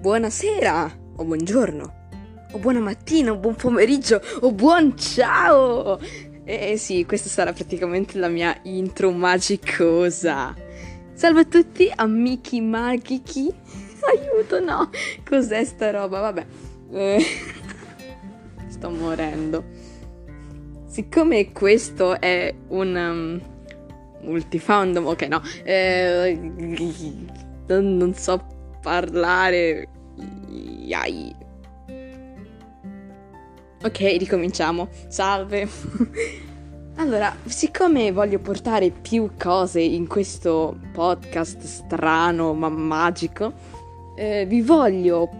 buonasera o buongiorno o buona mattina o buon pomeriggio o buon ciao. Eh sì, questa sarà praticamente la mia intro magicosa. Salve a tutti, amici magici. Aiuto, no. Cos'è sta roba? Vabbè. Eh, sto morendo. Siccome questo è un um, multifandom, ok, no. Eh, non, non so parlare. Yai. Ok, ricominciamo. Salve. allora, siccome voglio portare più cose in questo podcast strano ma magico, eh, vi voglio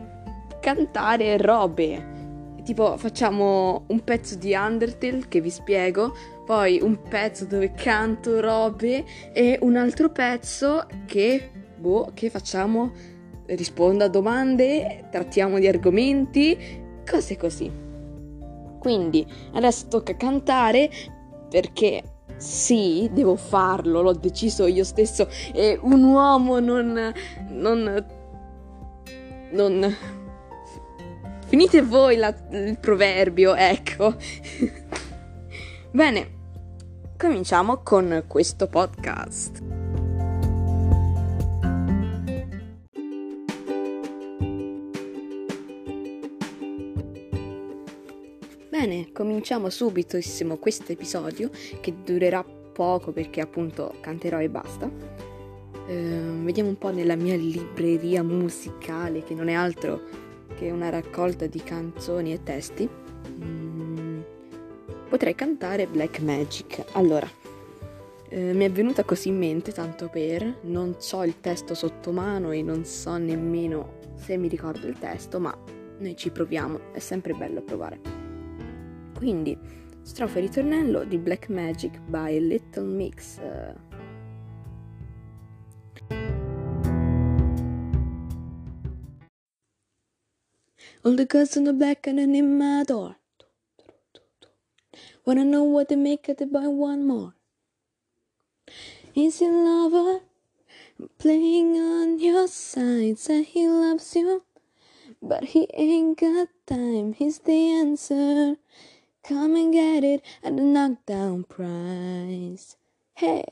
cantare robe. Tipo, facciamo un pezzo di Undertale che vi spiego, poi un pezzo dove canto robe e un altro pezzo che, boh, che facciamo rispondo a domande, trattiamo di argomenti, cose così. Quindi adesso tocca cantare perché sì, devo farlo, l'ho deciso io stesso e un uomo non... non... non... Finite voi la, il proverbio, ecco. Bene, cominciamo con questo podcast. Bene, cominciamo subitissimo questo episodio che durerà poco perché appunto canterò e basta. Uh, vediamo un po' nella mia libreria musicale che non è altro che una raccolta di canzoni e testi. Mm, potrei cantare Black Magic. Allora, uh, mi è venuta così in mente tanto per, non so il testo sotto mano e non so nemmeno se mi ricordo il testo, ma noi ci proviamo, è sempre bello provare. Quindi, strofa e ritornello di Black Magic by Little Mix. All the girls in the black and in my door. Wanna know what they make it buy one more. Is your lover playing on your side? Say he loves you, but he ain't got time. He's the answer. Come and get it at the knockdown price. Hey,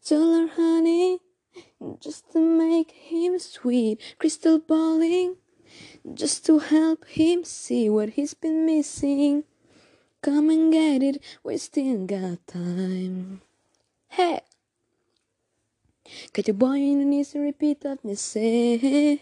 Solar honey, just to make him sweet. Crystal balling, just to help him see what he's been missing. Come and get it, we still got time. Hey! Get your boy in an easy repeat of me say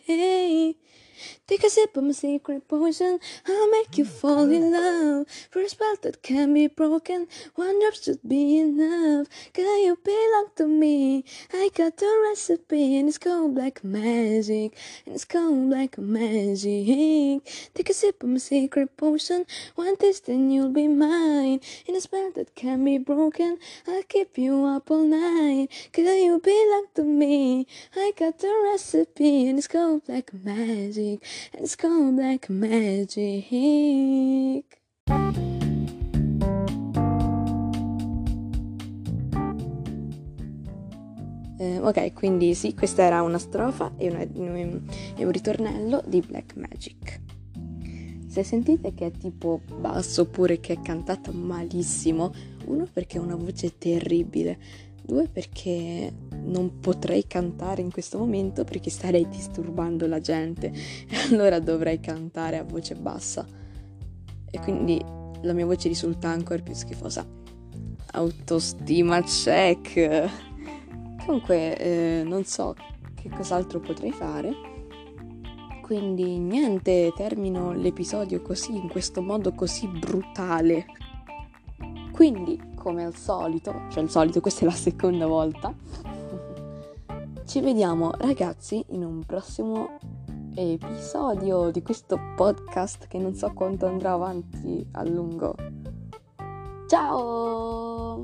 Take a sip of my secret potion, I'll make you fall in love. For a spell that can be broken, one drop should be enough. Girl, you belong to me. I got the recipe, and it's called black magic. And it's called black magic. Take a sip of my secret potion, one taste and you'll be mine. In a spell that can be broken, I'll keep you up all night. Girl, you belong to me. I got the recipe, and it's called black magic magic. It's called black magic. Eh, ok, quindi sì, questa era una strofa e, una, e un ritornello di Black Magic. Se sentite che è tipo basso oppure che è cantata malissimo, uno perché ha una voce terribile, due perché non potrei cantare in questo momento perché starei disturbando la gente e allora dovrei cantare a voce bassa e quindi la mia voce risulta ancora più schifosa. Autostima check. Comunque eh, non so che cos'altro potrei fare. Quindi niente, termino l'episodio così, in questo modo così brutale. Quindi, come al solito, cioè al solito, questa è la seconda volta, ci vediamo ragazzi in un prossimo episodio di questo podcast che non so quanto andrà avanti a lungo. Ciao!